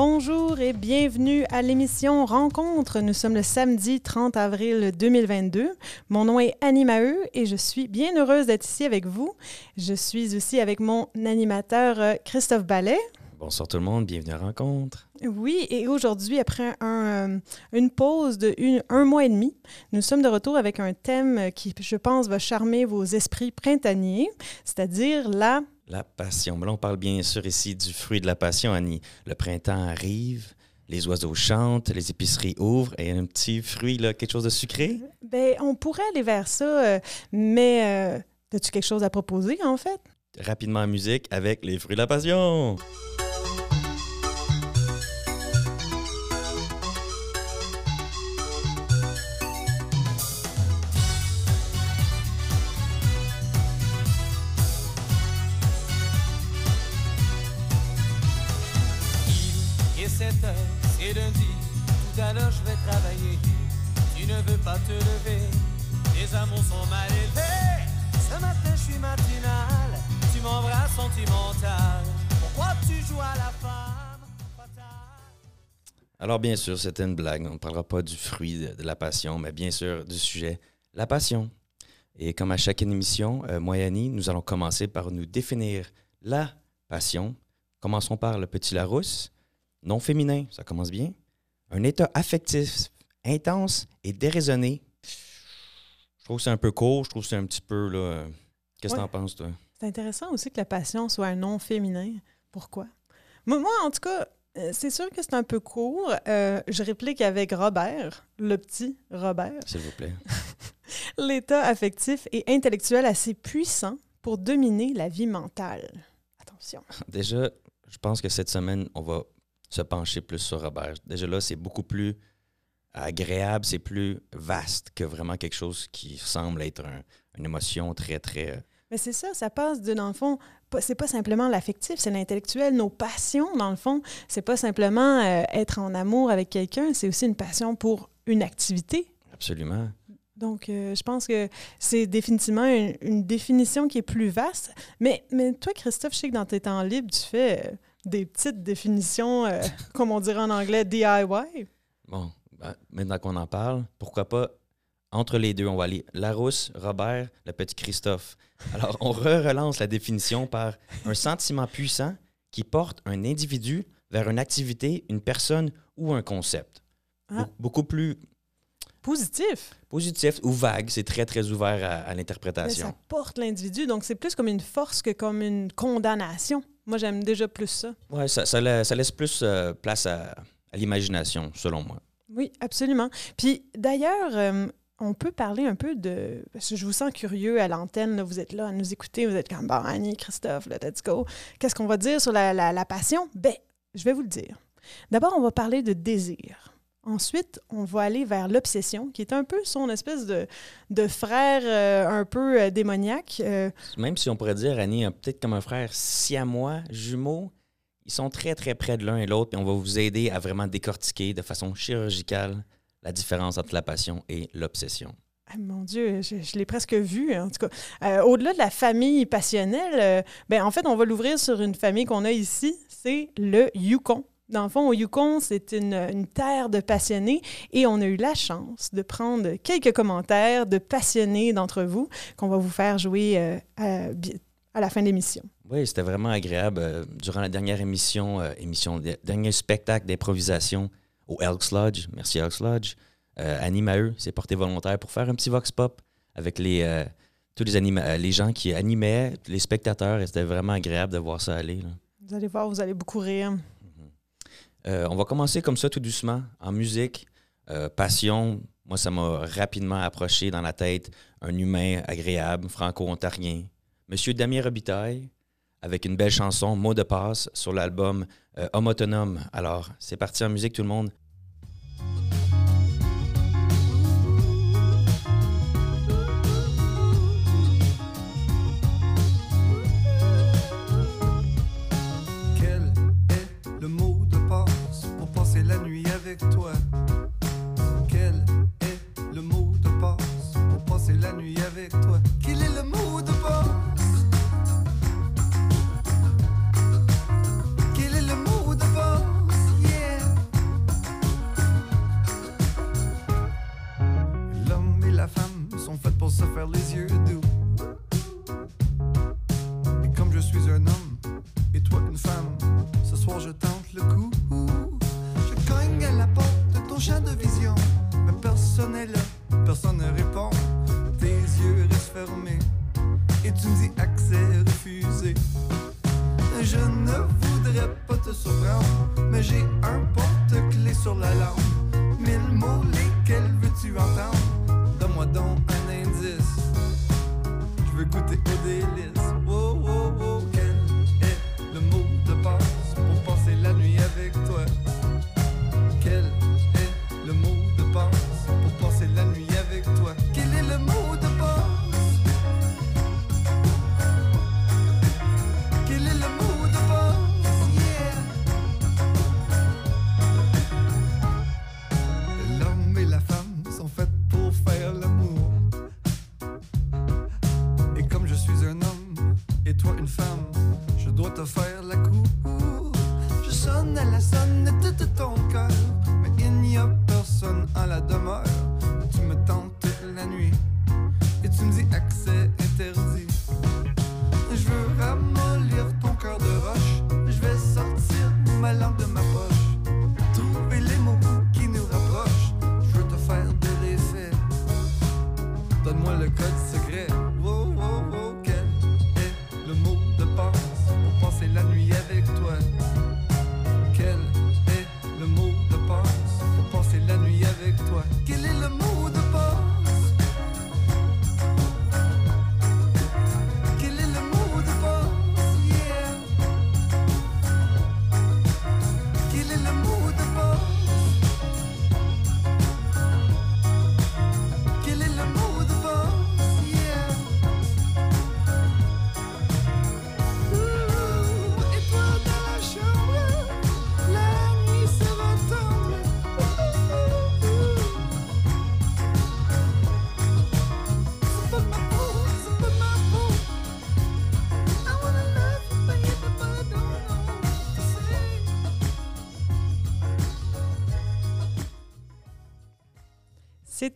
Bonjour et bienvenue à l'émission Rencontre. Nous sommes le samedi 30 avril 2022. Mon nom est Annie Maheu et je suis bien heureuse d'être ici avec vous. Je suis aussi avec mon animateur euh, Christophe Ballet. Bonsoir tout le monde, bienvenue à Rencontre. Oui, et aujourd'hui, après un, euh, une pause de une- un mois et demi, nous sommes de retour avec un thème qui, je pense, va charmer vos esprits printaniers, c'est-à-dire la La passion. Là, on parle bien sûr ici du fruit de la passion, Annie. Le printemps arrive, les oiseaux chantent, les épiceries ouvrent et un petit fruit, là, quelque chose de sucré? Ben, on pourrait aller vers ça, euh, mais euh, as-tu quelque chose à proposer, en fait? Rapidement en musique avec les fruits de la passion. Il est 7 heures, c'est lundi. Tout à l'heure, je vais travailler. Tu ne veux pas te lever. Les amours sont mal élevés. Ce matin, je suis matinal. Tu m'embrasses sentimental. Pourquoi tu joues à la femme fatale? Alors, bien sûr, c'était une blague. On ne parlera pas du fruit de, la passion, mais bien sûr du sujet, la passion. Et comme à chaque émission, euh, nous allons commencer par nous définir la passion. Commençons par le petit Larousse. Non féminin, ça commence bien. Un état affectif intense et déraisonné. Je trouve que c'est un peu court, je trouve que c'est un petit peu, là... Qu'est-ce que Ouais. t'en penses, toi? C'est intéressant aussi que la passion soit un nom féminin. Pourquoi? Moi, moi, en tout cas, euh, c'est sûr que c'est un peu court. Euh, je réplique avec Robert, le petit Robert. S'il vous plaît. L'état affectif et intellectuel assez puissant pour dominer la vie mentale. Attention. Déjà, je pense que cette semaine, on va se pencher plus sur Robert. Déjà là, c'est beaucoup plus agréable, c'est plus vaste que vraiment quelque chose qui semble être un- une émotion très, très... euh, Mais c'est ça, ça passe de, dans le fond, c'est pas simplement l'affectif, c'est l'intellectuel, nos passions, dans le fond. C'est pas simplement euh, être en amour avec quelqu'un, c'est aussi une passion pour une activité. absolument. Donc, euh, je pense que c'est définitivement une, une définition qui est plus vaste. Mais, mais toi, Christophe, je sais que dans tes temps libres, tu fais euh, des petites définitions, euh, comme on dirait en anglais, DIY. Bon, ben, maintenant qu'on en parle, pourquoi pas, entre les deux, on va aller Larousse, Robert, le petit Christophe. Alors, on re-relance la définition par un sentiment puissant qui porte un individu vers une activité, une personne ou un concept. Ah. Be- Beaucoup plus Positif. Positif ou vague, c'est très, très ouvert à, à l'interprétation. ça porte l'individu, donc c'est plus comme une force que comme une condamnation. Moi, j'aime déjà plus ça. Ouais, ça, ça la- ça laisse plus euh, place à, à l'imagination, selon moi. Oui, absolument. Puis d'ailleurs, euh, on peut parler un peu de. Parce que je vous sens curieux à l'antenne, là, vous êtes là à nous écouter, vous êtes comme bon, Annie, Christophe, là, let's go. Qu'est-ce qu'on va dire sur la, la- la passion? Ben, je vais vous le dire. D'abord, on va parler de désir. Ensuite, on va aller vers l'obsession, qui est un peu son espèce de, de frère euh, un peu euh, démoniaque. Euh, Même si on pourrait dire, Annie, euh, peut-être comme un frère siamois, jumeaux, ils sont très, très près de l'un et l'autre, puis on va vous aider à vraiment décortiquer de façon chirurgicale la différence entre la passion et l'obsession. Ah, mon Dieu, je, je l'ai presque vu, en tout cas. Euh, Au-delà de la famille passionnelle, euh, ben, en fait, on va l'ouvrir sur une famille qu'on a ici, c'est le Yukon. Dans le fond, au Yukon, c'est une, une terre de passionnés et on a eu la chance de prendre quelques commentaires de passionnés d'entre vous qu'on va vous faire jouer euh, à, la fin de l'émission. Oui, c'était vraiment agréable. euh, durant la dernière émission, euh, émission de- dernier spectacle d'improvisation au Elks Lodge, merci Elks Lodge, euh, Annie Maheu s'est porté volontaire pour faire un petit vox pop avec les, euh, tous les, anima- les gens qui animaient, les spectateurs, et c'était vraiment agréable de voir ça aller. là. Vous allez voir, vous allez beaucoup rire. Euh, on va commencer comme ça tout doucement, en musique. Euh, passion, moi, ça m'a rapidement approché dans la tête un humain agréable, franco-ontarien. Monsieur Damien Robitaille, avec une belle chanson, Mot de passe, sur l'album euh, Homme autonome. Alors, c'est parti en musique, tout le monde.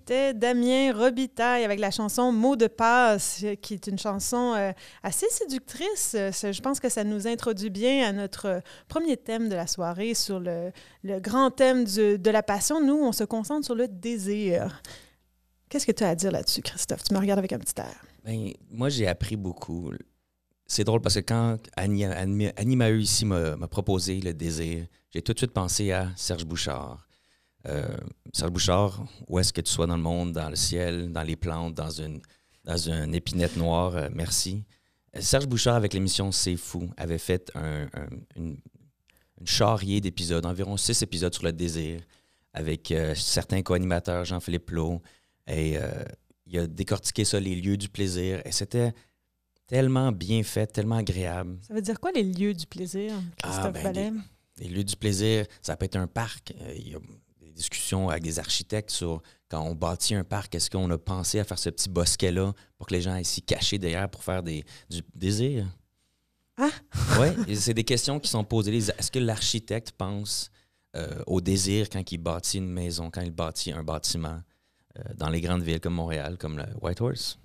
C'était Damien Robitaille avec la chanson Mot de passe, qui est une chanson euh, assez séductrice. Euh, Je pense que ça nous introduit bien à notre premier thème de la soirée sur le, grand thème de la passion. Nous, on se concentre sur le désir. Qu'est-ce que tu as à dire là-dessus, Christophe? Tu me regardes avec un petit air. Ben, moi, j'ai appris beaucoup. C'est drôle parce que quand Annie, Maheu ici m'a proposé le désir, j'ai tout de suite pensé à Serge Bouchard. Euh, Serge Bouchard, où est-ce que tu sois dans le monde, dans le ciel, dans les plantes, dans une, dans une épinette noire, euh, merci. Euh, Serge Bouchard, avec l'émission C'est fou, avait fait un, un- une, une charrier d'épisodes, environ six épisodes sur le désir, avec euh, certains co-animateurs, Jean-Philippe Plot, et il a décortiqué ça, les lieux du plaisir, et c'était tellement bien fait, tellement agréable. Ça veut dire quoi les lieux du plaisir, Christophe Ah, ben, Ballet? Les lieux du plaisir, ça peut être un parc. Il y a des discussions avec des architectes sur quand on bâtit un parc, est-ce qu'on a pensé à faire ce petit bosquet-là pour que les gens aient s'y cacher derrière pour faire des, du désir? Ah! Oui, c'est des questions qui sont posées. Est-ce que l'architecte pense euh, au désir quand il bâtit une maison, quand il bâtit un bâtiment euh, dans les grandes villes comme Montréal, comme le Whitehorse?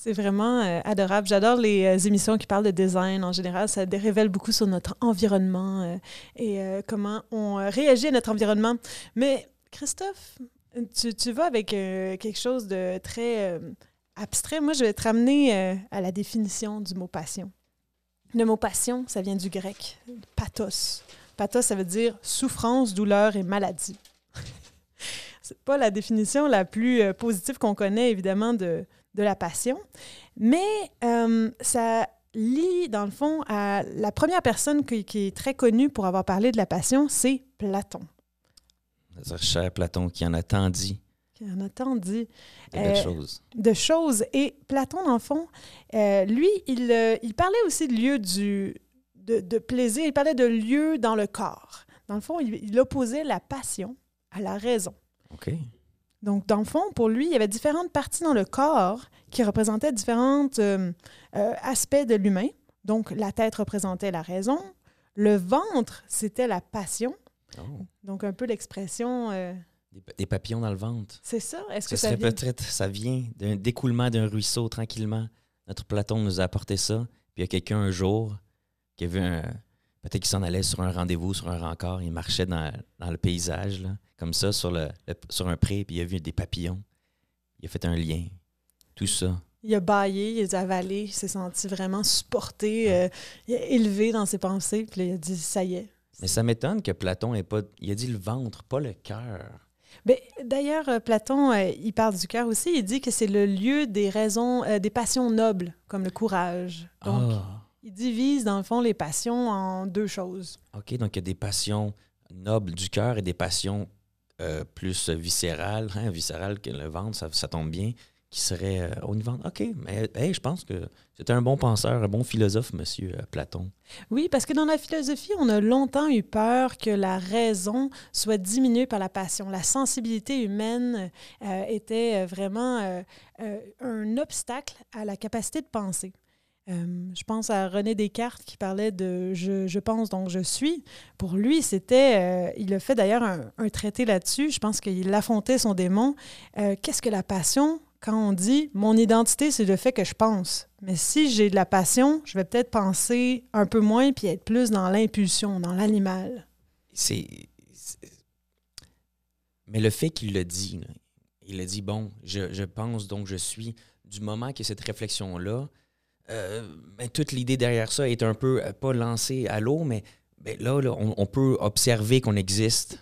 C'est vraiment euh, adorable. J'adore les euh, émissions qui parlent de design en général. Ça révèle beaucoup sur notre environnement euh, et comment on réagit à notre environnement. Mais Christophe, tu, tu vas avec quelque chose de très abstrait. Moi, je vais te ramener à la définition du mot passion. Le mot passion, ça vient du grec, pathos. Pathos, ça veut dire souffrance, douleur et maladie. C'est pas la définition la plus positive qu'on connaît, évidemment, de, de la passion, mais euh, ça lie, dans le fond, à la première personne qui, qui est très connue pour avoir parlé de la passion, c'est Platon. C'est-à-dire, cher Platon qui en a tant dit Qui en a tant dit de belles Euh, choses. de choses. Et Platon, dans le fond, euh, lui, il, il parlait aussi de lieux du, de, de plaisir, il parlait de lieux dans le corps. Dans le fond, il, il opposait la passion à la raison. OK. Donc, dans le fond, pour lui, il y avait différentes parties dans le corps qui représentaient différents euh, euh, aspects de l'humain. Donc, la tête représentait la raison, le ventre, c'était la passion. Oh. Donc, un peu l'expression, euh, Des, des papillons dans le ventre. c'est ça? Est-ce Ce que ça serait vient... peut-être, ça vient d'un découlement d'un ruisseau tranquillement. Notre Platon nous a apporté ça. Puis il y a quelqu'un un jour qui a vu un. Peut-être qu'il s'en allait sur un rendez-vous, sur un rencard. Il marchait dans, dans le paysage, là, comme ça, sur, le, le- sur un pré, puis il a vu des papillons. Il a fait un lien. Tout ça Il a baillé, il a avalé, il s'est senti vraiment supporté, euh, élevé dans ses pensées. Puis là, il a dit ça y est. Mais ça m'étonne que Platon ait pas. Il a dit le ventre, pas le cœur. Ben, D'ailleurs, euh, Platon, euh, il parle du cœur aussi. Il dit que c'est le lieu des raisons, euh, des passions nobles, comme le courage. Donc, Ah, il divise, dans le fond, les passions en deux choses. OK. Donc, il y a des passions nobles du cœur et des passions euh, plus viscérales. Hein, viscérales que le ventre, ça, tombe bien, qui seraient euh, au niveau. OK. Mais hey, je pense que c'était un bon penseur, un bon philosophe, monsieur euh, Platon. Oui, parce que dans la philosophie, on a longtemps eu peur que la raison soit diminuée par la passion. La sensibilité humaine était vraiment un obstacle à la capacité de penser. Euh, je pense à René Descartes qui parlait de je, je pense donc je suis. Pour lui, c'était, euh, il a fait d'ailleurs un, traité là-dessus. Je pense qu'il affrontait son démon. Euh, Qu'est-ce que la passion? Quand on dit mon identité, c'est le fait que je pense. Mais si j'ai de la passion, je vais peut-être penser un peu moins puis être plus dans l'impulsion, dans l'animal. C'est. Mais le fait qu'il le dit, il a dit bon, je, je pense donc je suis. Du moment que cette réflexion-là, euh, ben, toute l'idée derrière ça est un peu, euh, pas lancée à l'eau, mais ben, là, on, peut observer qu'on existe.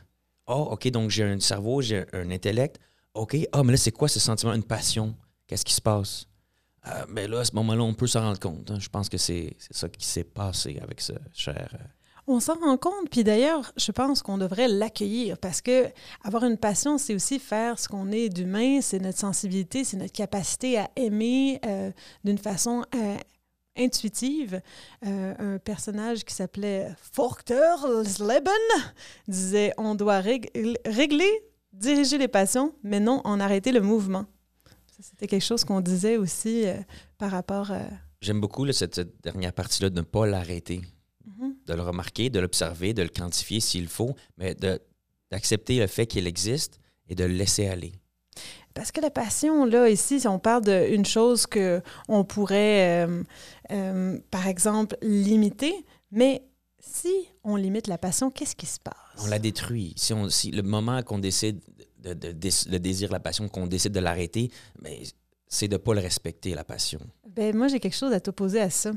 Oh, OK, donc j'ai un cerveau, j'ai un intellect. OK, ah, mais là, c'est quoi ce sentiment, une passion? Qu'est-ce qui se passe? Euh, ben là, à ce moment-là, on peut s'en rendre compte. hein. Je pense que c'est ça qui s'est passé avec ce cher. On s'en rend compte, puis d'ailleurs, je pense qu'on devrait l'accueillir parce que avoir une passion, c'est aussi faire ce qu'on est d'humain, c'est notre sensibilité, c'est notre capacité à aimer euh, d'une façon euh, intuitive. Euh, un personnage qui s'appelait Forchtersleben disait on doit rég- régler, diriger les passions, mais non en arrêter le mouvement. C'était quelque chose qu'on disait aussi par rapport à. J'aime beaucoup cette dernière partie-là de ne pas l'arrêter, De le remarquer, de l'observer, de le quantifier s'il faut, mais d'accepter le fait qu'il existe et de le laisser aller. Parce que la passion, là, ici, si on parle d'une chose que on pourrait, euh, euh, par exemple, limiter, mais si on limite la passion, qu'est-ce qui se passe? On la détruit. Si, on, si le moment qu'on décide de, de, de- le désir, la passion, qu'on décide de l'arrêter, c'est de ne pas le respecter, la passion. Ben, moi, j'ai quelque chose à t'opposer à ça.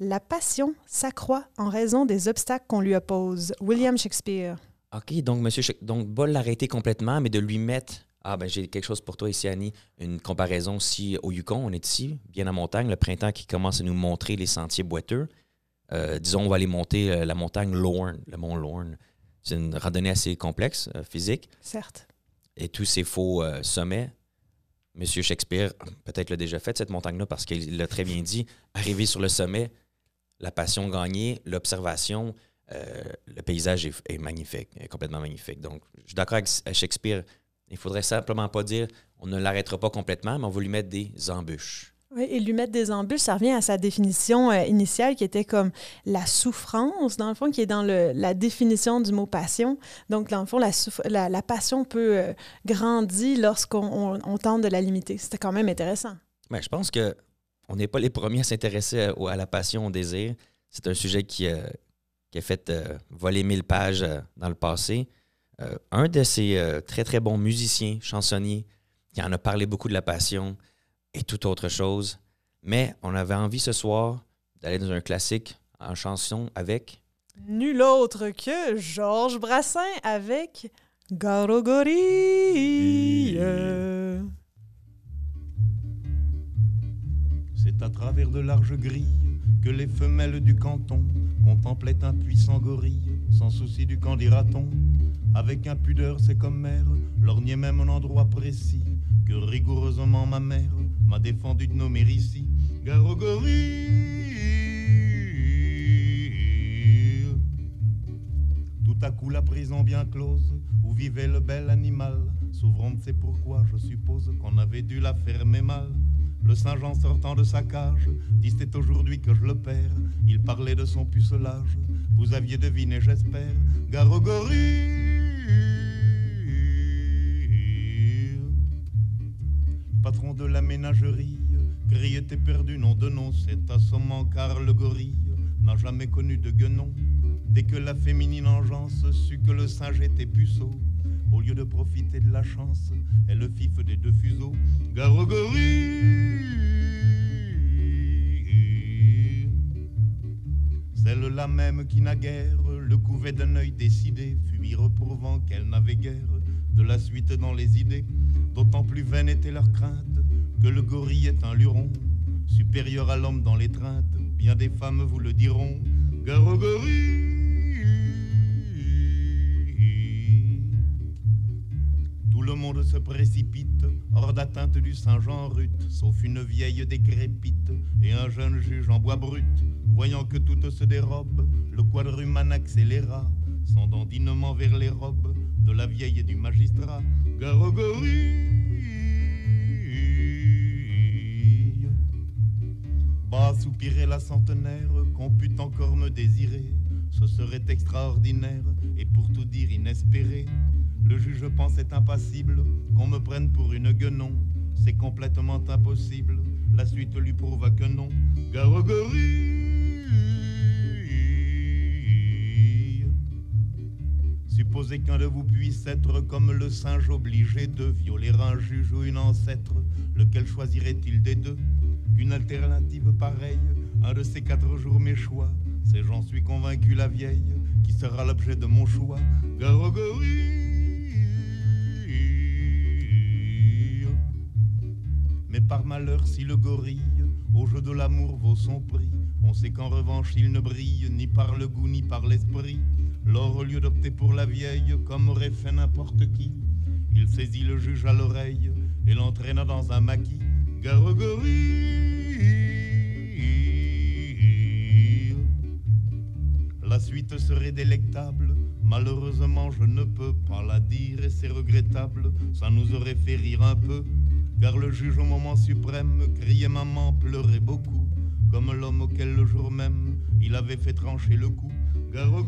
La passion s'accroît en raison des obstacles qu'on lui oppose. William Shakespeare. OK, donc, monsieur, donc, pas l'arrêter complètement, mais de lui mettre. Ah, ben, j'ai quelque chose pour toi ici, Annie. Une comparaison si au Yukon, on est ici, bien en montagne, le printemps qui commence à nous montrer les sentiers boiteux. Euh, disons, on va aller monter euh, la montagne Lorne, le mont Lorne. C'est une randonnée assez complexe, euh, physique, Certes. et tous ces faux sommets. Monsieur Shakespeare, peut-être l'a déjà fait, cette montagne-là, parce qu'il l'a très bien dit. Arrivé sur le sommet, la passion gagnée, l'observation, euh, le paysage est, est magnifique, est complètement magnifique. Donc, je suis d'accord avec Shakespeare. Il faudrait simplement pas dire on ne l'arrêtera pas complètement, mais on va lui mettre des embûches. Oui, et lui mettre des embûches, ça revient à sa définition euh, initiale qui était comme la souffrance, dans le fond, qui est dans le- la définition du mot passion. Donc, dans le fond, la, la, la passion peut euh, grandir lorsqu'on on- on tente de la limiter. C'était quand même intéressant. Mais je pense que on n'est pas les premiers à s'intéresser à, à la passion, au désir. C'est un sujet qui, euh, a fait euh, voler mille pages euh, dans le passé. Euh, un de ces euh, très, très bons musiciens, chansonniers, qui en a parlé beaucoup de la passion et toute autre chose. Mais on avait envie ce soir d'aller dans un classique en chanson avec Nul autre que Georges Brassin avec Garogorille. C'est à travers de larges grilles que les femelles du canton contemplaient un puissant gorille, sans souci du qu'en dira-t-on. Avec impudeur, c'est comme mère, lorgnait même un endroit précis que rigoureusement ma mère m'a défendu de nommer ici. Garogorille. Tout à coup, la prison bien close où vivait le bel animal, s'ouvrant, c'est pourquoi je suppose qu'on avait dû la fermer mal. Le Saint-Jean sortant de sa cage, dit c'est aujourd'hui que je le perds. Il parlait de son pucelage, vous aviez deviné, j'espère. Garogorille. Patron de la ménagerie, grille était perdu, nom de nom, c'est assommant car le gorille n'a jamais connu de guenon. Dès que la féminine engeance sut que le singe était puceau, au lieu de profiter de la chance, elle le fif des deux fuseaux. Garogorie Celle-là même qui naguère le couvait d'un œil décidé, fuir reprouvant qu'elle n'avait guère de la suite dans les idées. D'autant plus vaine était leur crainte que le gorille est un luron, supérieur à l'homme dans l'étreinte. Bien des femmes vous le diront, Garogorie le monde se précipite hors d'atteinte du Saint-Jean rut, sauf une vieille décrépite et un jeune juge en bois brut. Voyant que tout se dérobe, le quadruman accéléra son dandinement vers les robes de la vieille et du magistrat. Gare au gorille. Bas soupirait la centenaire qu'on pût encore me désirer. Ce serait extraordinaire et pour tout dire inespéré. Le juge pensait impassible qu'on me prenne pour une guenon. C'est complètement impossible. La suite lui prouva que non. Gare au gorille. Supposez qu'un de vous puisse être comme le singe obligé de violer un juge ou une ancêtre. Lequel choisirait-il des deux? Une alternative pareille, un de ces quatre jours mes choix. C'est j'en suis convaincu la vieille qui sera l'objet de mon choix. Gare par malheur, si le gorille au jeu de l'amour vaut son prix, on sait qu'en revanche il ne brille ni par le goût ni par l'esprit. Lors, au lieu d'opter pour la vieille, comme aurait fait n'importe qui, il saisit le juge à l'oreille et l'entraîna dans un maquis. Gare au gorille. La suite serait délectable. Malheureusement, je ne peux pas la dire et c'est regrettable. Ça nous aurait fait rire un peu. Car le juge au moment suprême criait maman, pleurait beaucoup. Comme l'homme auquel le jour même il avait fait trancher le cou. Gare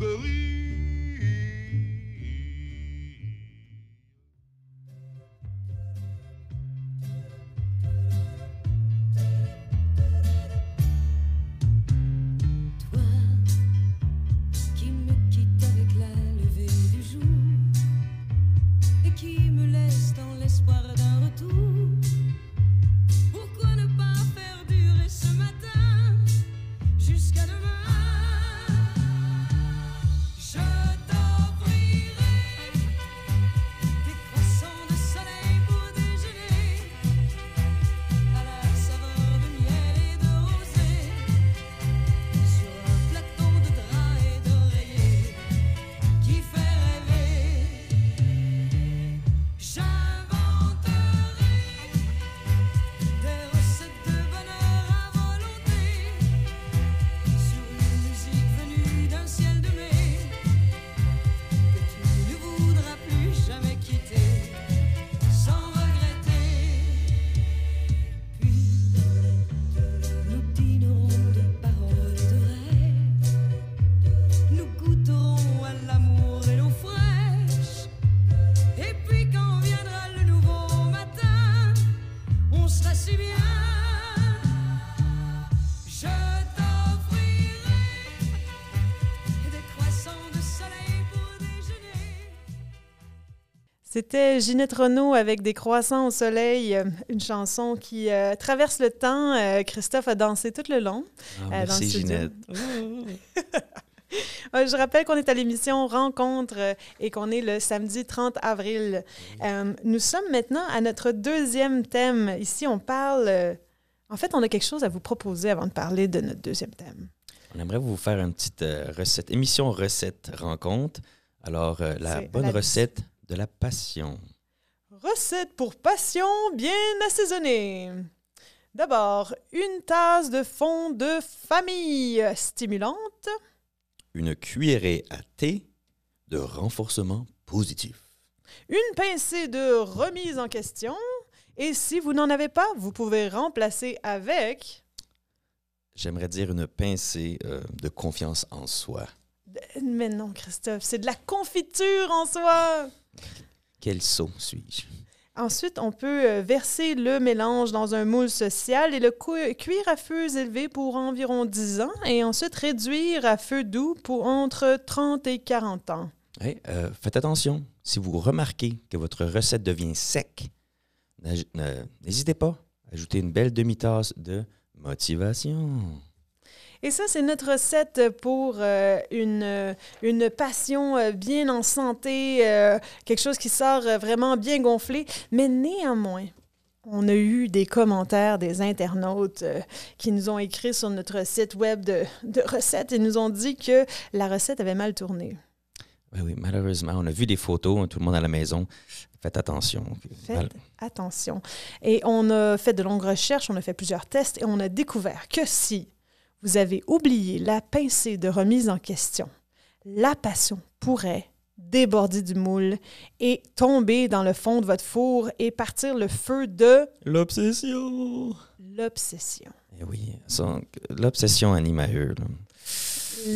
C'était Ginette Renault avec des croissants au soleil, euh, une chanson qui euh, traverse le temps. Euh, Christophe a dansé tout le long. Ah, Euh, dans merci, le. Ginette. Je rappelle qu'on est à l'émission Rencontre et qu'on est le samedi 30 avril. Nous sommes maintenant à notre deuxième thème. Ici, on parle... en fait, on a quelque chose à vous proposer avant de parler de notre deuxième thème. On aimerait vous faire une petite recette, émission recette rencontre. Alors, euh, la bonne recette de la passion. Recette pour passion bien assaisonnée. D'abord, une tasse de fond de famille stimulante. Une cuillerée à thé de renforcement positif. une pincée de remise en question. Et si vous n'en avez pas, vous pouvez remplacer avec J'aimerais dire une pincée euh, de confiance en soi. Mais non, Christophe, c'est de la confiture en soi. Quel saut suis-je? Ensuite, on peut euh, verser le mélange dans un moule social et le cuire à feux élevés pour environ 10 ans et ensuite réduire à feu doux pour entre 30 et 40 ans. Hey, euh, faites attention. Si vous remarquez que votre recette devient sec, n'hésitez pas à ajouter une belle demi-tasse de motivation. Et ça, c'est notre recette pour euh, une, une passion euh, bien en santé, euh, quelque chose qui sort vraiment bien gonflé. Mais néanmoins, on a eu des commentaires des internautes qui nous ont écrit sur notre site web de, de recettes et nous ont dit que la recette avait mal tourné. Oui, oui, malheureusement, on a vu des photos, hein, tout le monde à la maison. Faites attention. Faites Mal- attention. Et on a fait de longues recherches, on a fait plusieurs tests et on a découvert que si vous avez oublié la pincée de remise en question, la passion pourrait déborder du moule et tomber dans le fond de votre four et partir le feu de L'obsession! l'obsession. Eh oui, l'obsession anime à eux. là.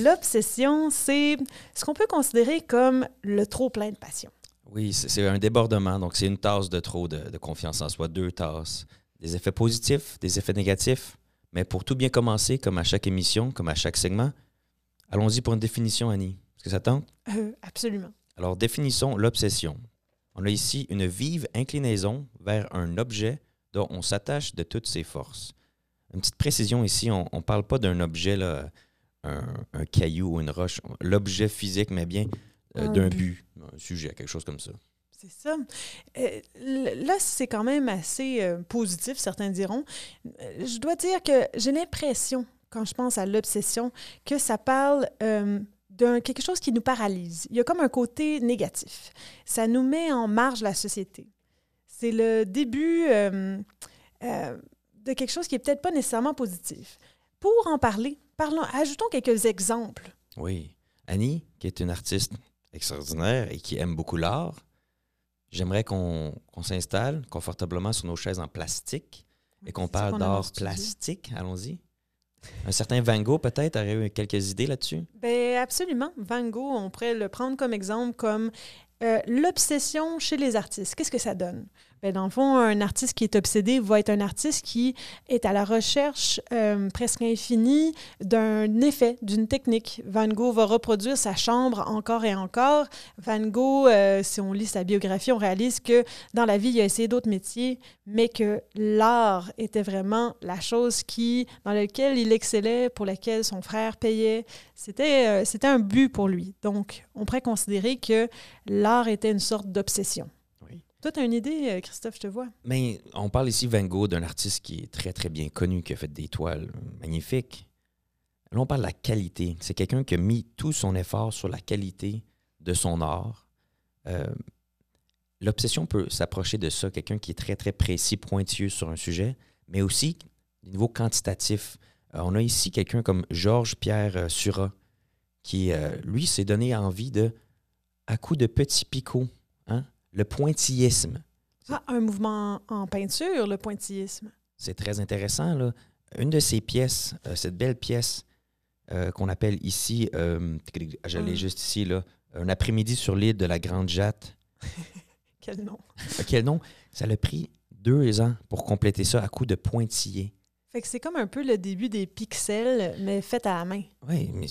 L'obsession, c'est ce qu'on peut considérer comme le trop plein de passion. Oui, c'est c'est un débordement. Donc, c'est une tasse de trop de, de confiance en soi, deux tasses. Des effets positifs, des effets négatifs. Mais pour tout bien commencer, comme à chaque émission, comme à chaque segment, allons-y pour une définition, Annie. Est-ce que ça tente? Euh, absolument. Alors, définissons l'obsession. On a ici une vive inclinaison vers un objet dont on s'attache de toutes ses forces. Une petite précision ici, on ne parle pas d'un objet, là, un, un caillou ou une roche, l'objet physique, mais bien euh, Un d'un but. but, un sujet, quelque chose comme ça. C'est ça. Euh, là, c'est quand même assez euh, positif, certains diront. Euh, je dois dire que j'ai l'impression, quand je pense à l'obsession, que ça parle d'un quelque chose qui nous paralyse. Il y a comme un côté négatif. Ça nous met en marge la société. C'est le début de quelque chose qui est peut-être pas nécessairement positif. Pour en parler, parlons, ajoutons quelques exemples. Oui. Annie, qui est une artiste extraordinaire et qui aime beaucoup l'art, j'aimerais qu'on s'installe confortablement sur nos chaises en plastique et qu'on parle en d'art plastique. Allons-y. Un certain Van Gogh, peut-être, aurait eu quelques idées là-dessus? Ben absolument. Van Gogh, on pourrait le prendre comme exemple comme euh, l'obsession chez les artistes. Qu'est-ce que ça donne? Ben, dans le fond, un artiste qui est obsédé va être un artiste qui est à la recherche euh, presque infinie d'un effet, d'une technique. Van Gogh va reproduire sa chambre encore et encore. Van Gogh, euh, si on lit sa biographie, on réalise que dans la vie, il a essayé d'autres métiers, mais que l'art était vraiment la chose qui, dans laquelle il excellait, pour laquelle son frère payait. C'était euh, c'était un but pour lui. Donc, on pourrait considérer que l'art était une sorte d'obsession. Toi, tu as une idée, euh, Christophe, je te vois? Mais on parle ici Van Gogh d'un artiste qui est très, très bien connu, qui a fait des toiles magnifiques. Là, on parle de la qualité. C'est quelqu'un qui a mis tout son effort sur la qualité de son art. Euh, L'obsession peut s'approcher de ça, quelqu'un qui est très, très précis, pointilleux sur un sujet, mais aussi au niveau quantitatif. Euh, on a ici quelqu'un comme Georges-Pierre euh, Surat, qui, lui, s'est donné envie de, à coup de petits picots, le pointillisme. Ah, un mouvement en peinture, le pointillisme. C'est très intéressant. Là. Une de ces pièces, euh, cette belle pièce euh, qu'on appelle ici, euh, je l'ai Mm. juste ici, là, un après-midi sur l'île de la Grande Jatte. Quel nom. Euh, Quel nom? Ça l'a pris deux ans pour compléter ça à coup de pointillés. Fait que c'est comme un peu le début des pixels, mais fait à la main. Oui, mais,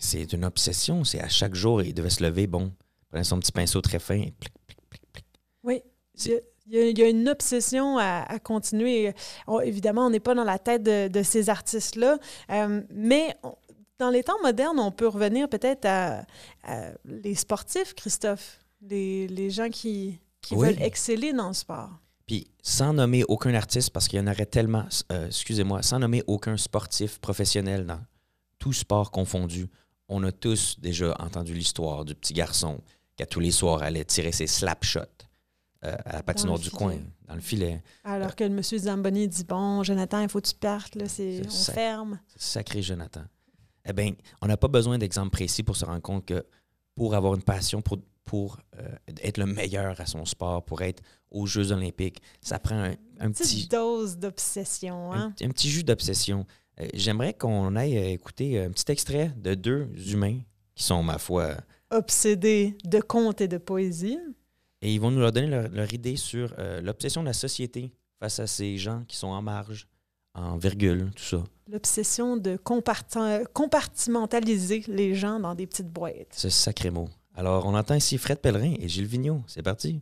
c'est une obsession. C'est à chaque jour, il devait se lever, bon, prenait son petit pinceau très fin, plic. Il y, a, il y une obsession à, à continuer. On- évidemment, on n'est pas dans la tête de, de ces artistes-là, euh, mais on- dans les temps modernes, on peut revenir peut-être à, à les sportifs, Christophe, les, les gens qui, qui Oui. veulent exceller dans le sport. Puis, sans nommer aucun artiste, parce qu'il y en aurait tellement, euh, excusez-moi, sans nommer aucun sportif professionnel dans tout sport confondu, on a tous déjà entendu l'histoire du petit garçon qui, à tous les soirs, allait tirer ses slap shots à la patinoire du filet. coin, dans le filet. Alors que le monsieur Zamboni dit Bon, Jonathan, il faut que tu partes, là, c'est, on ferme. Sacré Jonathan. Eh bien, on n'a pas besoin d'exemples précis pour se rendre compte que pour avoir une passion, pour, pour euh, être le meilleur à son sport, pour être aux Jeux olympiques, ça prend un, un Petite petit... dose d'obsession. un, Hein? petit- un petit jus d'obsession. Euh, J'aimerais qu'on aille euh, écouter un petit extrait de deux humains qui sont, ma foi, Obsédé de contes et de poésie. Et ils vont nous leur donner leur, leur idée sur euh, l'obsession de la société face à ces gens qui sont en marge, en virgule, tout ça. L'obsession de comparti- compartimentaliser les gens dans des petites boîtes. Ce sacré mot. Alors, on entend ici Fred Pellerin et Gilles Vigneault. C'est parti.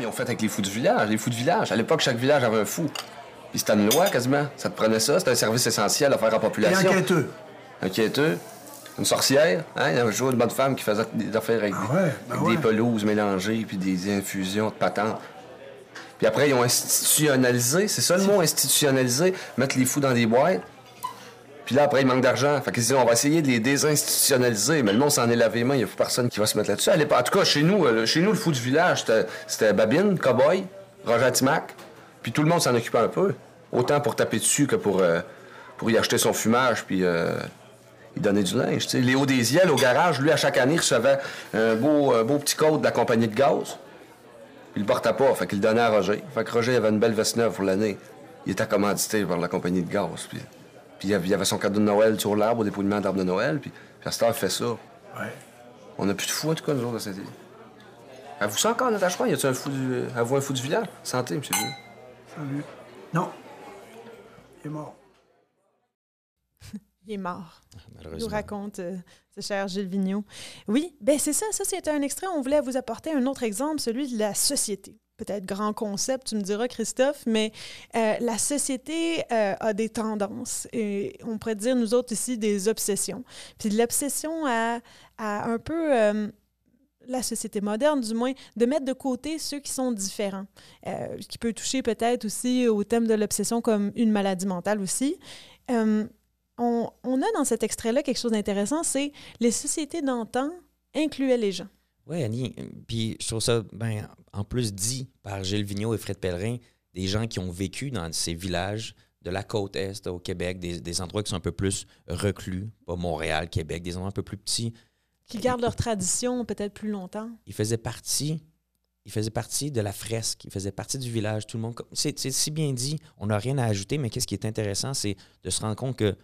Ils ont fait avec les fous du village. Les fous du village. À l'époque, chaque village avait un fou. Puis c'était une loi quasiment. Ça te prenait ça, c'était un service essentiel à faire à la Et population. un quêteux, une sorcière. Hein? Il y avait toujours une bonne femme qui faisait des affaires avec, Ah ouais, ben ouais. des pelouses mélangées, puis des infusions de patentes. Puis après, ils ont institutionnalisé, c'est ça le mot, institutionnalisé, mettre les fous dans des boîtes. Puis là, après, il manque d'argent. Fait qu'ils se disent, on va essayer de les désinstitutionnaliser. Mais le monde s'en est lavé les mains, il n'y a plus personne qui va se mettre là-dessus. En tout cas, chez nous, euh, chez nous, le fou du village, c'était- c'était Babine, Cowboy, Roger Timac. Puis tout le monde s'en occupait un peu. Autant pour taper dessus que pour, euh, pour y acheter son fumage, puis euh, il donnait du linge. tu sais. Léo Desiel, au garage, lui, à chaque année, il recevait un beau, un beau petit code de la compagnie de gaz. Il le portait pas, fait qu'il le donnait à Roger. Fait que Roger avait une belle veste neuve pour l'année. Il était commandité par la compagnie de gaz. Puis, puis il y avait- son cadeau de Noël sur l'arbre, au dépouillement d'arbre de Noël. Puis, puis à cette heure, il fait ça. Ouais. On n'a plus de fou, en tout cas, nous autres, à cette île. Avez-vous ça encore, Natacha? Y a-tu un fou du... Avez-vous un fou du village? Santé, monsieur. Salut. Non. Il est mort. Il est mort. nous Malheureusement. raconte euh, ce cher Gilles Vigneault. Oui, ben c'est ça, ça c'est un extrait. On voulait vous apporter un autre exemple, celui de la société. Peut-être grand concept, tu me diras, Christophe, mais euh, la société euh, a des tendances et on pourrait dire, nous autres ici, des obsessions. Puis de l'obsession à, à un peu... la société moderne, du moins, de mettre de côté ceux qui sont différents, euh, qui peut toucher peut-être aussi au thème de l'obsession comme une maladie mentale aussi. Euh, on, on a dans cet extrait-là quelque chose d'intéressant, c'est les sociétés d'antan incluaient les gens. Oui, Annie. Puis je trouve ça, ben, en plus dit par Gilles Vigneault et Fred Pellerin, des gens qui ont vécu dans ces villages de la côte Est au Québec, des, des endroits qui sont un peu plus reclus, pas Montréal, Québec, des endroits un peu plus petits. qui gardent leur tradition peut-être plus longtemps. Ils faisaient partie, ils faisaient partie de la fresque, ils faisaient partie du village, tout le monde. C'est si bien dit, on n'a rien à ajouter, mais qu'est-ce qui est intéressant, c'est de se rendre compte que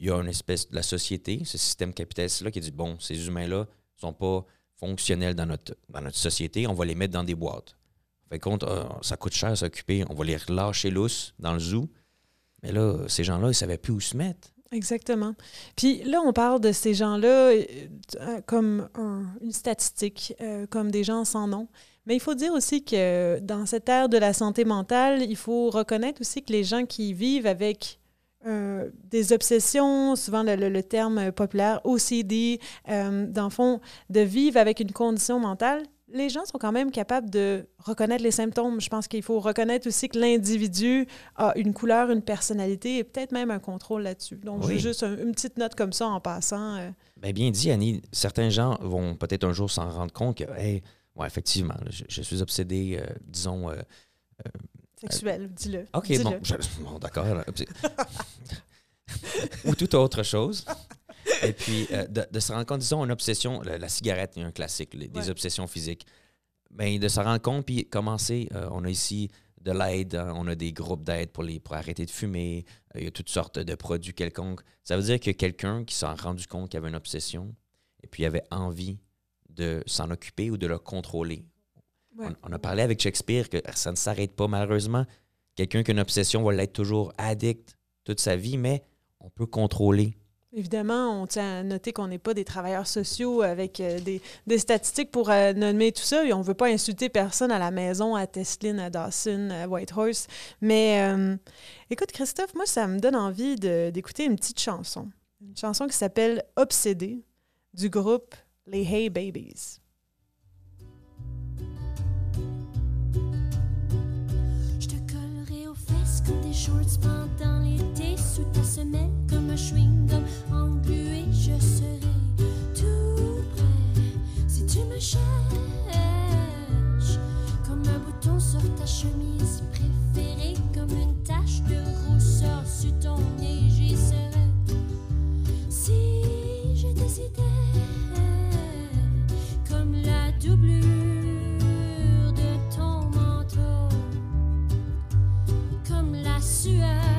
il y a une espèce de la société, ce système capitaliste-là, qui dit bon, ces humains-là sont pas fonctionnels dans notre, dans notre société, on va les mettre dans des boîtes. Fait compte, euh, ça coûte cher s'occuper, on va les relâcher lousses dans le zoo. Mais là, ces gens-là, ils savaient plus où se mettre. Exactement. Puis là, on parle de ces gens-là euh, euh, comme un- une statistique, comme des gens sans nom. Mais il faut dire aussi que dans cette ère de la santé mentale, il faut reconnaître aussi que les gens qui vivent avec euh, des obsessions, souvent le, le- le terme populaire OCD, euh, dans le fond, de vivre avec une condition mentale, les gens sont quand même capables de reconnaître les symptômes. Je pense qu'il faut reconnaître aussi que l'individu a une couleur, une personnalité et peut-être même un contrôle là-dessus. Donc, Oui. juste un- une petite note comme ça en passant. euh, Ben, bien dit, Annie. Certains gens vont peut-être un jour s'en rendre compte que, hey, ouais, effectivement, je, je suis obsédé, euh, disons. Euh, sexuel, dis-le. OK, Dis-le. bon, d'accord. Ou toute autre chose. Et puis, euh, de, de se rendre compte, disons, une obsession, la, la cigarette, il a un classique, les- des obsessions physiques. Ben, de se rendre compte, puis commencer, euh, on a ici de l'aide, hein, on a des groupes d'aide pour, les- pour arrêter de fumer, euh, il y a toutes sortes de produits quelconques. Ça veut dire que quelqu'un qui s'est rendu compte qu'il avait une obsession et puis avait envie de s'en occuper ou de le contrôler. Ouais. On, on a parlé avec Shakespeare que ça ne s'arrête pas malheureusement. Quelqu'un qui a une obsession va l'être toujours addict toute sa vie, mais on peut contrôler. Évidemment, on tient à noter qu'on n'est pas des travailleurs sociaux avec euh, des, des statistiques pour euh, nommer tout ça. Et on ne veut pas insulter personne à la maison, à Teslin, à Dawson, à Whitehorse. Mais euh, écoute, Christophe, moi, ça me donne envie d'écouter une petite chanson. Une chanson qui s'appelle Obsédé du groupe Les Hey Babies. Shorts pendant l'été Sous ta semelle comme un chewing-gum englué Je serai tout prêt. Si tu me cherches Comme un bouton sur ta chemise préférée Comme une tache de rousseur sur ton nez J'y serai. Si je décidais Comme la doublure comme la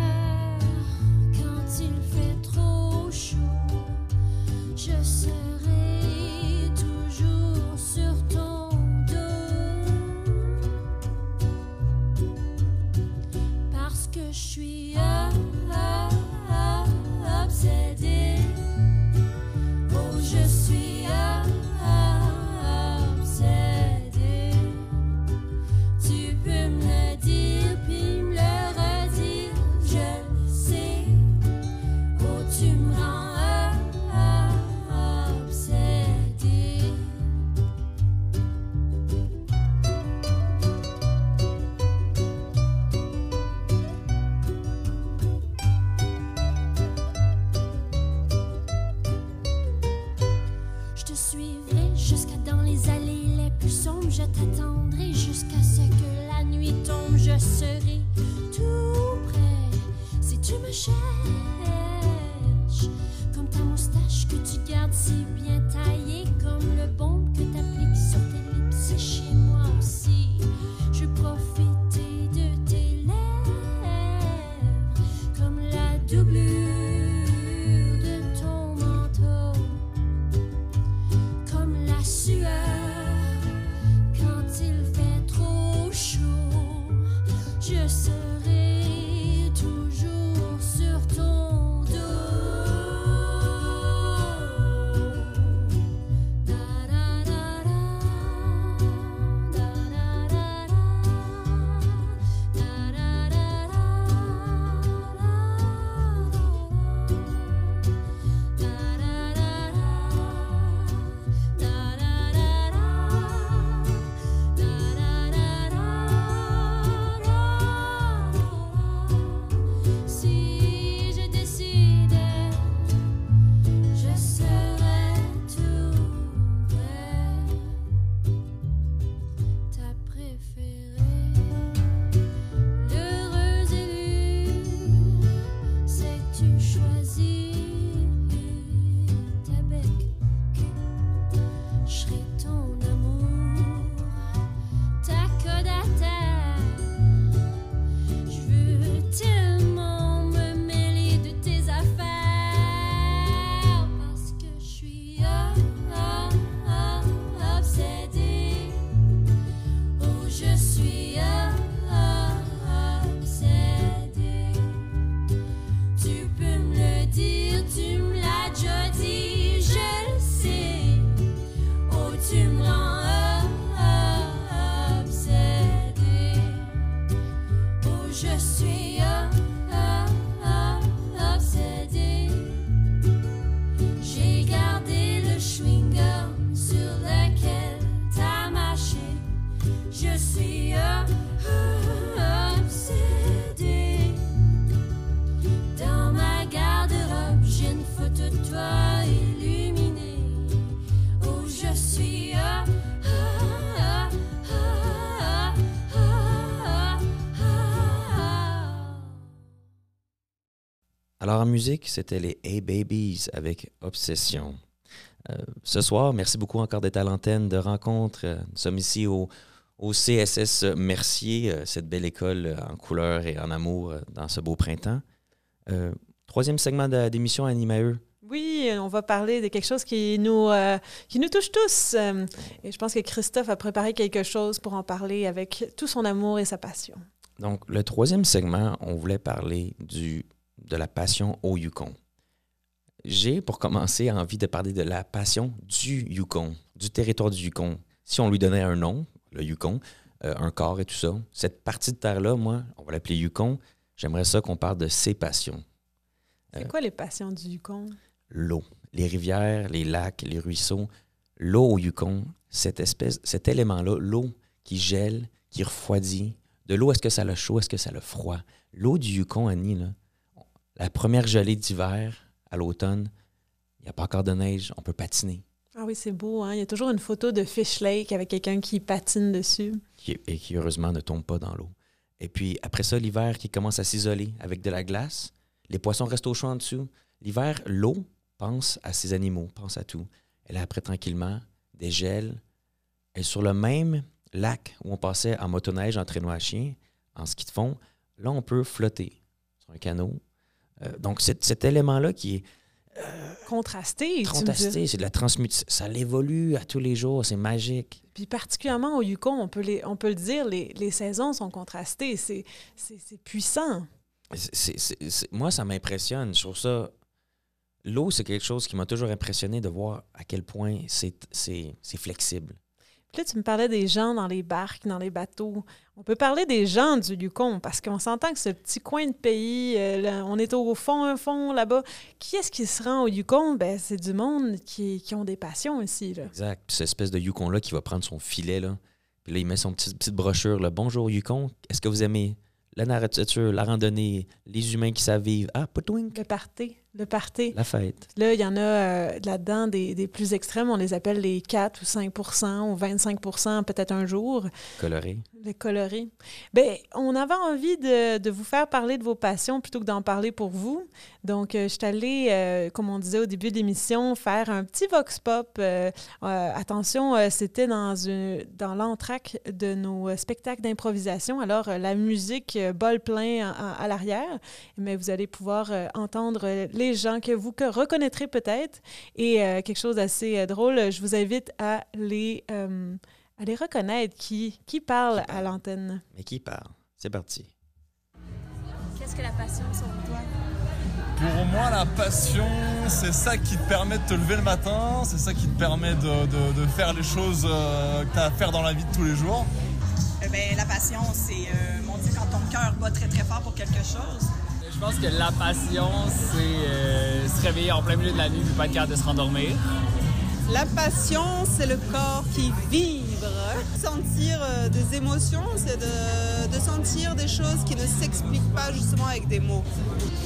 Alors en musique, c'était les Hey Babies avec Obsession. Euh, ce soir, merci beaucoup encore d'être à l'antenne de rencontre. Nous sommes ici au, au CSS Mercier, euh, cette belle école euh, en couleur et en amour dans ce beau printemps. Euh, troisième segment d'émission Animaeux. Oui, on va parler de quelque chose qui nous, euh, qui nous touche tous. Et je pense que Christophe a préparé quelque chose pour en parler avec tout son amour et sa passion. Donc, le troisième segment, on voulait parler du, de la passion au Yukon. J'ai, pour commencer, envie de parler de la passion du Yukon, du territoire du Yukon. Si on lui donnait un nom, le Yukon, euh, un corps et tout ça, cette partie de terre-là, moi, on va l'appeler Yukon. J'aimerais ça qu'on parle de ses passions. C'est Euh, quoi les passions du Yukon? L'eau, les rivières, les lacs, les ruisseaux, l'eau au Yukon, cette espèce, cet élément-là, l'eau qui gèle, qui refroidit. De l'eau, est-ce que ça a chaud, est-ce que ça a froid? L'eau du Yukon, Annie, là, la première gelée d'hiver à l'automne, il n'y a pas encore de neige, on peut patiner. Ah oui, c'est beau, hein? Il y a toujours une photo de Fish Lake avec quelqu'un qui patine dessus. qui- et qui heureusement ne tombe pas dans l'eau. Et puis après ça, l'hiver qui commence à s'isoler avec de la glace, les poissons restent au chaud en dessous. L'hiver, l'eau pense à ses animaux, pense à tout. Et là, après, tranquillement, des gels. Et sur le même lac où on passait en motoneige, en traîneau à chien, en ski de fond, là, on peut flotter sur un canot. Euh, donc, cet, élément-là qui est Contrasté, me dis. contrasté, c'est de la transmutation. Ça l'évolue à tous les jours, c'est magique. Puis particulièrement au Yukon, on peut, les, on peut le dire, les, les saisons sont contrastées. C'est, puissant. Moi, ça m'impressionne. Je trouve ça. L'eau, c'est quelque chose qui m'a toujours impressionné de voir à quel point c'est c'est- c'est flexible. Puis là, tu me parlais des gens dans les barques, dans les bateaux. On peut parler des gens du Yukon parce qu'on s'entend que ce petit coin de pays, euh, là, on est au fond, un fond là-bas. Qui est-ce qui se rend au Yukon? Ben, c'est du monde qui, qui ont des passions ici. Là. Exact. Puis cette espèce de Yukon-là qui va prendre son filet, là. Puis là, il met son petit, petite brochure, là. Bonjour Yukon, est-ce que vous aimez la nature, la randonnée, les humains qui savent vivre? Ah, Potwink. Le party. Le party. La fête. Là, il y en a euh, là-dedans des, des plus extrêmes, on les appelle les 4 ou 5% ou 25 peut-être un jour, Coloré. les colorés. Bien, on avait envie de, de vous faire parler de vos passions plutôt que d'en parler pour vous. Donc, euh, je suis allée, euh, comme on disait au début de l'émission, faire un petit vox pop. Euh, attention, c'était dans, une- dans l'entraque de nos spectacles d'improvisation. Alors, la musique bol plein à, à- à l'arrière, mais vous allez pouvoir entendre euh, les gens que vous reconnaîtrez peut-être. Et euh, quelque chose d'assez euh, drôle, je vous invite à les, euh, à les reconnaître qui, qui parle à l'antenne. Mais qui parle? C'est parti. Qu'est-ce que la passion selon toi? Pour moi, la passion, c'est ça qui te permet de te lever le matin, c'est ça qui te permet de, de- de faire les choses que tu as à faire dans la vie de tous les jours. Eh ben, la passion, c'est, euh, mon Dieu, quand ton cœur bat très très fort pour quelque chose. Je pense que la passion, c'est euh, se réveiller en plein milieu de la nuit et pas être capable de se rendormir. La passion, c'est le corps qui vibre. Sentir euh, des émotions, c'est de, de sentir des choses qui ne s'expliquent pas justement avec des mots.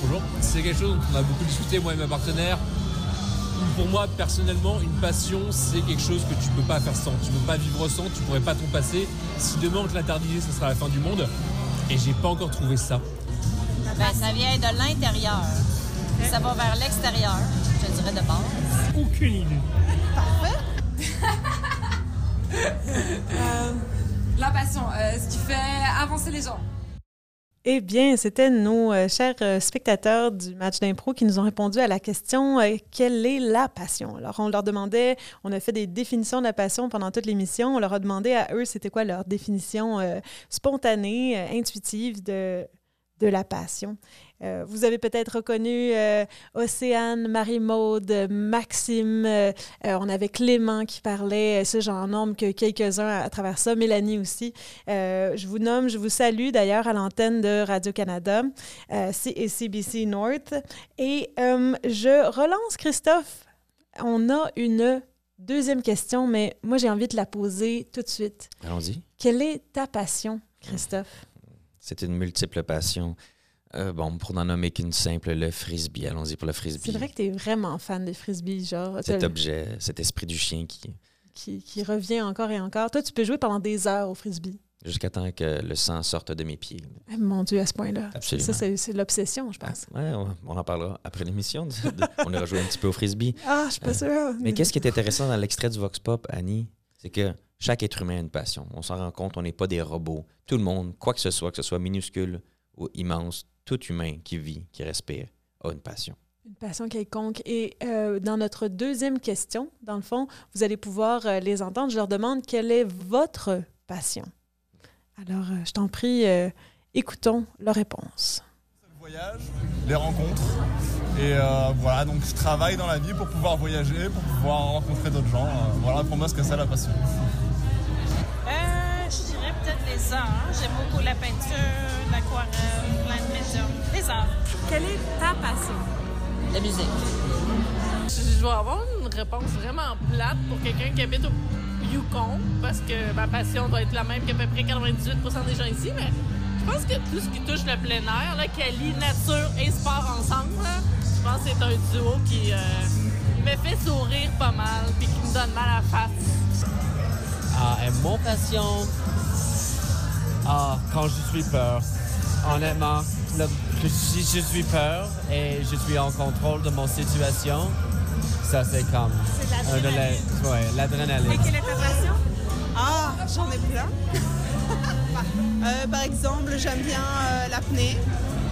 Bonjour, c'est quelque chose dont on a beaucoup discuté, moi et ma partenaire. Pour moi, personnellement, une passion, c'est quelque chose que tu peux pas faire sans. Tu peux pas vivre sans, tu pourrais pas t'en passer. Si demain on te l'interdisait, ce sera la fin du monde. Et j'ai pas encore trouvé ça. Ben, ça vient de l'intérieur. Ça va vers l'extérieur, je dirais de base. Aucune idée. La passion, euh, ce qui fait avancer les gens. Eh bien, c'était nos euh, chers euh, spectateurs du match d'impro qui nous ont répondu à la question euh, quelle est la passion? Alors, on leur demandait, on a fait des définitions de la passion pendant toute l'émission. On leur a demandé à eux c'était quoi leur définition euh, spontanée, euh, intuitive de, de la passion. Euh, vous avez peut-être reconnu euh, Océane, Marie-Maude, Maxime, euh, on avait Clément qui parlait, ça j'en nomme que quelques-uns à, à travers ça, Mélanie aussi. Je vous nomme, je vous salue d'ailleurs à l'antenne de Radio-Canada et CBC North. Et je relance Christophe. On a une deuxième question, mais moi j'ai envie de la poser tout de suite. Allons-y. Quelle est ta passion, Christophe? C'est une multiple passion. Euh, bon, pour n'en nommer qu'une simple, le frisbee. Allons-y pour le frisbee. C'est vrai que tu es vraiment fan des frisbees, genre. Cet objet, cet esprit du chien qui, qui, qui revient encore et encore. Toi, tu peux jouer pendant des heures au frisbee. jusqu'à temps que le sang sorte de mes pieds. Eh, mon Dieu, à ce point-là. Absolument. Ça, c'est l'obsession, je pense. Ouais, on, en parlera après l'émission. de- de- on ira jouer un petit peu au frisbee. Ah, je suis pas sûre. Euh, Mais qu'est-ce qui est intéressant dans l'extrait du Vox Pop, Annie, c'est que chaque être humain a une passion. On s'en rend compte, on n'est pas des robots. Tout le monde, quoi que ce soit, que ce soit minuscule ou immense, tout humain qui vit, qui respire, a une passion. Une passion quelconque. Et euh, dans notre deuxième question, dans le fond, vous allez pouvoir euh, les entendre. Je leur demande quelle est votre passion? Alors, euh, je t'en prie, euh, écoutons leur réponse. voyage, les rencontres. Et euh, voilà, donc je travaille dans la vie pour pouvoir voyager, pour pouvoir rencontrer d'autres gens. Euh, voilà, pour moi, c'est que ça la passion. Peut-être les arts. J'aime beaucoup la peinture, l'aquarelle, plein de médiums. Les arts. Quelle est ta passion? La musique. Je dois avoir une réponse vraiment plate pour quelqu'un qui habite au Yukon, parce que ma passion doit être la même qu'à peu près 98% des gens ici, mais je pense que tout ce qui touche le plein air, là, qui allie nature et sport ensemble, là, je pense que c'est un duo qui euh, me fait sourire pas mal, puis qui me donne mal à la face. Ah, et mon passion, ah, quand je suis peur. Honnêtement, le- si je suis peur et je suis en contrôle de mon situation, ça c'est comme C'est un de la- ouais, l'adrénaline. Et quelle est ta passion? Ah, j'en ai plein. Euh, par exemple, j'aime bien euh, l'apnée,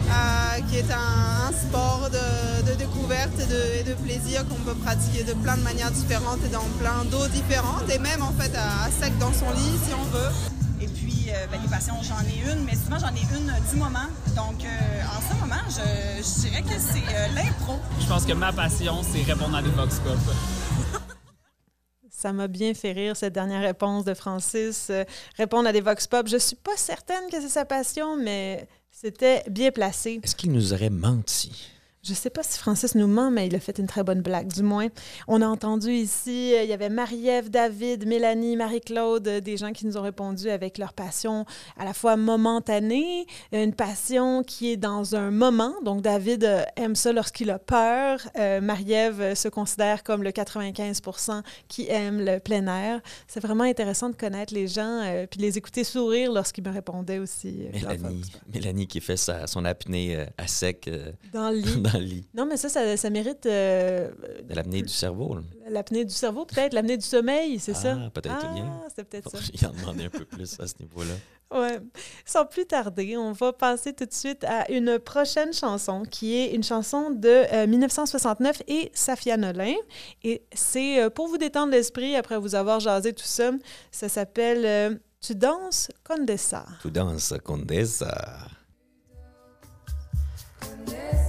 euh, qui est un, un sport de, de découverte et de, et de plaisir qu'on peut pratiquer de plein de manières différentes et dans plein d'eau différentes, et même en fait à, à sec dans son lit si on veut. Et puis, ben, les passions, j'en ai une, mais souvent j'en ai une euh, du moment. Donc, euh, en ce moment, je, je dirais que c'est euh, l'impro. Je pense que ma passion, c'est répondre à des vox pop. Ça m'a bien fait rire, cette dernière réponse de Francis. Euh, répondre à des vox pop. Je suis pas certaine que c'est sa passion, mais c'était bien placé. Est-ce qu'il nous aurait menti? Je sais pas si Francis nous ment, mais il a fait une très bonne blague, du moins. On a entendu ici, euh, il y avait Marie-Ève, David, Mélanie, Marie-Claude, euh, des gens qui nous ont répondu avec leur passion à la fois momentanée, euh, une passion qui est dans un moment. Donc, David aime ça lorsqu'il a peur. Euh, Marie-Ève se considère comme le 95 qui aime le plein air. C'est vraiment intéressant de connaître les gens euh, puis de les écouter sourire lorsqu'ils me répondaient aussi. Mélanie, Mélanie qui fait sa, son apnée euh, à sec Dans le lit. dans le lit. Non, mais ça, ça, ça mérite euh, De l'apnée du cerveau. l'apnée du cerveau, peut-être, l'apnée du sommeil, c'est ça? Ah, peut-être Ah, bien. c'est peut-être ça. Il en demandait un peu plus à ce niveau-là. Ouais. Sans plus tarder, on va passer tout de suite à une prochaine chanson qui est une chanson de euh, 1969 et Safia Nolin. Et c'est euh, pour vous détendre l'esprit après vous avoir jasé tout ça. Ça s'appelle euh, Tu danses Condessa. Tu danses Condessa. Libéria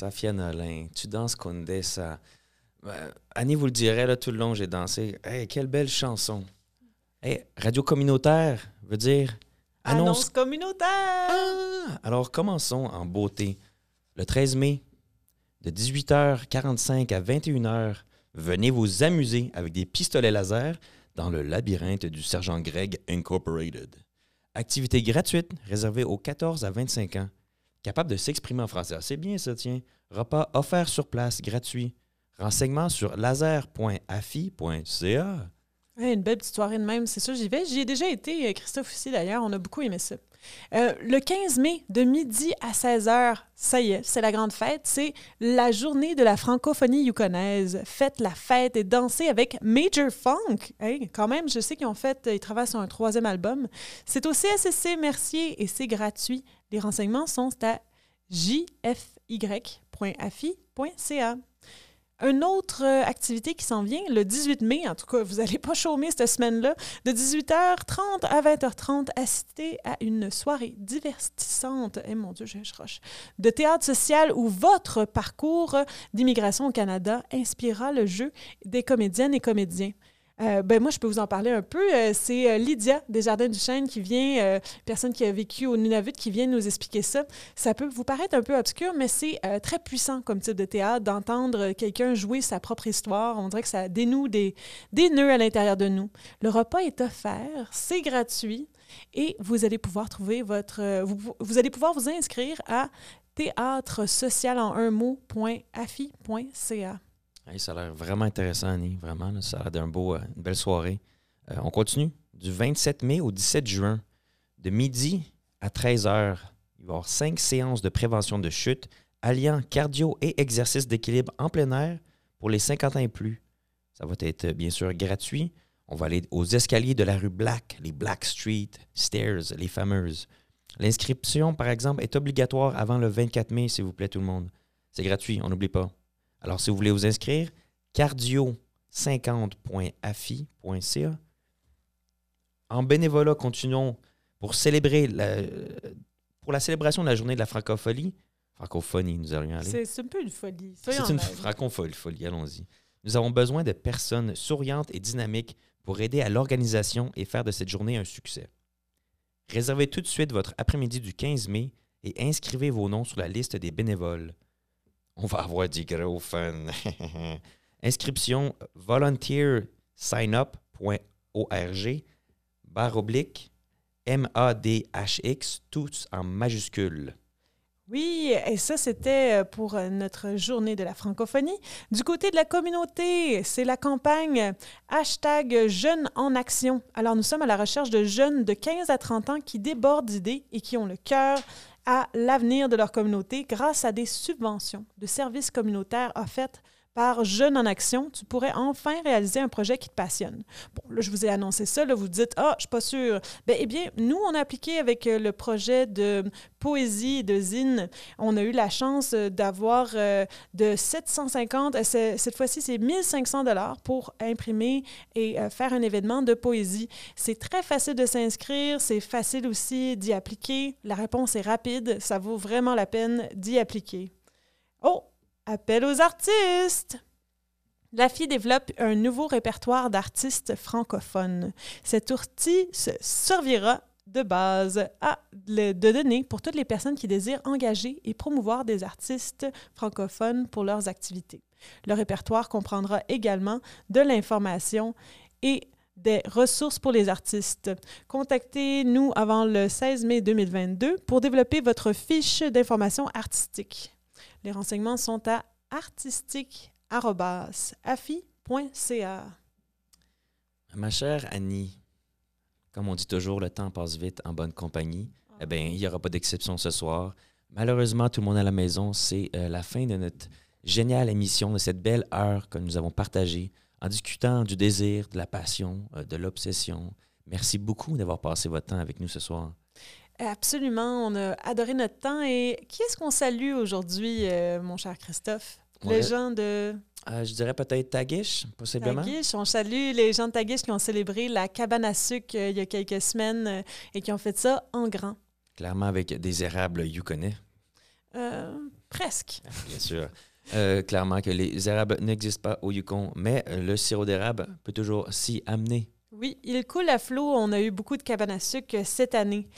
Safia Nolin, tu danses Condessa. Euh, Annie vous le dirait, là, tout le long, j'ai dansé. Hey, quelle belle chanson. Hey, radio communautaire veut dire Annonce, annonce. communautaire! Alors, commençons en beauté. Le 13 mai, de 18h45 à 21h, venez vous amuser avec des pistolets laser dans le labyrinthe du Sergent Greg Incorporated. Activité gratuite réservée aux 14 à 25 ans. Capable de s'exprimer en français. Ah, C'est bien ça, tiens. Repas offert sur place, gratuit. Renseignements sur laser.afi.ca. Une belle petite soirée de même, c'est sûr, j'y vais. J'y ai déjà été, euh, Christophe aussi d'ailleurs, on a beaucoup aimé ça. Euh, le 15 mai, de midi à 16h, ça y est, c'est la grande fête. C'est la journée de la francophonie yukonaise. Faites la fête et dansez avec Major Funk. Hey, quand même, je sais qu'ils ont fait, ils travaillent sur un troisième album. C'est au CSSC Mercier et c'est gratuit. Les renseignements sont à jfy.afi.ca. Une autre euh, activité qui s'en vient, le 18 mai, en tout cas, vous n'allez pas chômer cette semaine-là, de 18h30 à 20h30, assister à une soirée divertissante, eh mon Dieu, je roche, de théâtre social où votre parcours d'immigration au Canada inspirera le jeu des comédiennes et comédiens. Euh, ben moi, je peux vous en parler un peu. Euh, c'est euh, Lydia Desjardins du Chêne qui vient, personne qui a vécu au Nunavut, qui vient nous expliquer ça. Ça peut vous paraître un peu obscur, mais c'est très puissant comme type de théâtre d'entendre quelqu'un jouer sa propre histoire. On dirait que ça dénoue des, des nœuds à l'intérieur de nous. Le repas est offert, c'est gratuit et vous allez pouvoir trouver votre. vous, vous allez pouvoir vous inscrire à théâtre social en un mot.afi.ca. Ça a l'air vraiment intéressant, Annie. Vraiment, ça a l'air d'une beau, euh, belle soirée. Euh, on continue. Du 27 mai au 17 juin, de midi à 13h, il va y avoir cinq séances de prévention de chute alliant cardio et exercice d'équilibre en plein air pour les 50 ans et plus. Ça va être euh, bien sûr gratuit. On va aller aux escaliers de la rue Black, les Black Street Stairs, les fameuses. L'inscription, par exemple, est obligatoire avant le 24 mai, s'il vous plaît, tout le monde. C'est gratuit, on n'oublie pas. Alors, si vous voulez vous inscrire, cardio50.afi.ca. En bénévolat, continuons pour célébrer la, pour la célébration de la journée de la francophonie. Francophonie, nous aurions aller. C'est un peu une folie. C'est une francophonie, folie, allons-y. Nous avons besoin de personnes souriantes et dynamiques pour aider à l'organisation et faire de cette journée un succès. Réservez tout de suite votre après-midi du 15 mai et inscrivez vos noms sur la liste des bénévoles. On va avoir du gros fun. Inscription volunteersignup.org barre oblique M-A-D-H-X, tous en majuscules. Oui, et ça, c'était euh, pour euh, notre journée de la francophonie. Du côté de la communauté, c'est la campagne hashtag Jeunes en action. Alors, nous sommes à la recherche de jeunes de 15 à 30 ans qui débordent d'idées et qui ont le cœur à l'avenir de leur communauté grâce à des subventions de services communautaires offertes par Jeunes en Action, tu pourrais enfin réaliser un projet qui te passionne. Bon, là, je vous ai annoncé ça, là, vous dites, ah, je suis pas sûre. Ben, eh bien, nous, on a appliqué avec euh, le projet de poésie de zine. On a eu la chance euh, d'avoir euh, de 750, euh, c'est- cette fois-ci, c'est 1500 dollars pour imprimer et faire un événement de poésie. C'est très facile de s'inscrire, c'est facile aussi d'y appliquer. La réponse est rapide, ça vaut vraiment la peine d'y appliquer. Oh, appel aux artistes! La FI développe un nouveau répertoire d'artistes francophones. Cet outil se servira de base à de données pour toutes les personnes qui désirent engager et promouvoir des artistes francophones pour leurs activités. Le répertoire comprendra également de l'information et des ressources pour les artistes. Contactez-nous avant le 16 mai 2022 pour développer votre fiche d'information artistique. Les renseignements sont à artistique.afi.ca. Ma chère Annie, comme on dit toujours, le temps passe vite en bonne compagnie. Eh bien, il n'y aura pas d'exception ce soir. Malheureusement, tout le monde à la maison, c'est euh, la fin de notre géniale émission, de cette belle heure que nous avons partagée en discutant du désir, de la passion, euh, de l'obsession. Merci beaucoup d'avoir passé votre temps avec nous ce soir. Absolument, on a adoré notre temps. Et qui est-ce qu'on salue aujourd'hui, euh, mon cher Christophe? Ouais. Les gens de Euh, je dirais peut-être Tagish, possiblement. Tagish. On salue les gens de Tagish qui ont célébré la cabane à sucre euh, il y a quelques semaines et qui ont fait ça en grand. Clairement avec des érables Yukonnais, Euh, presque. bien sûr. Clairement que les érables n'existent pas au Yukon, mais le sirop d'érable peut toujours s'y amener. Oui, il coule à flot. On a eu beaucoup de cabanes à sucre cette année.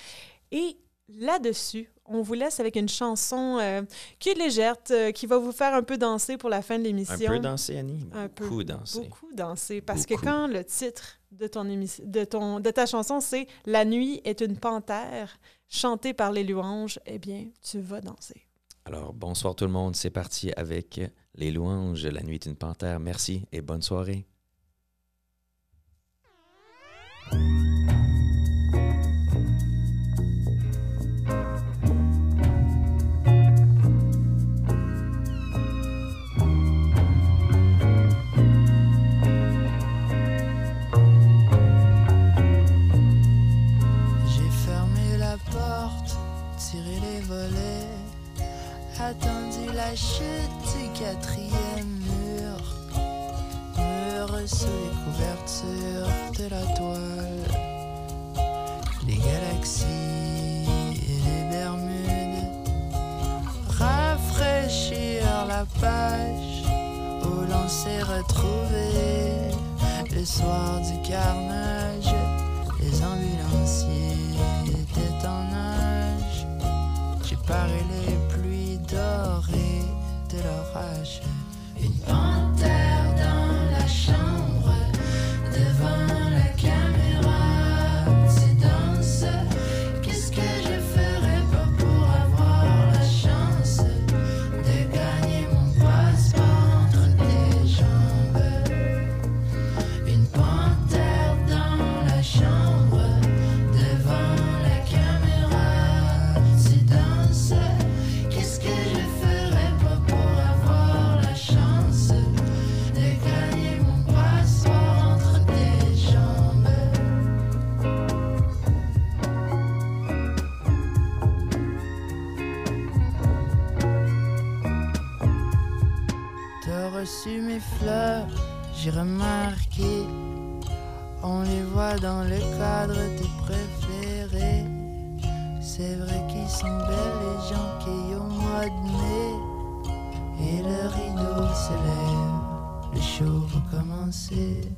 Et là-dessus, on vous laisse avec une chanson euh, qui est légère, euh, qui va vous faire un peu danser pour la fin de l'émission. Un peu danser, Annie? Un peu. Beaucoup danser. Beaucoup danser. Parce Beaucoup. que quand le titre de, ton de, ton, de ta chanson, c'est La nuit est une panthère, chantée par les louanges, eh bien, tu vas danser. Alors, bonsoir tout le monde. C'est parti avec les louanges. La nuit est une panthère. Merci et bonne soirée. attendu la chute du quatrième mur, mur sous les couvertures de la toile, les galaxies et les Bermudes, rafraîchir la page. Où l'on s'est retrouvé le soir du carnage, les ambulanciers. Paré les pluies dorées de l'orage. Une panthère dans la chambre j'ai remarqué. On les voit dans le cadre tes préférés. C'est vrai qu'ils sont belles les gens qui au mois de mai. Et le rideau se lève, le show va commencer.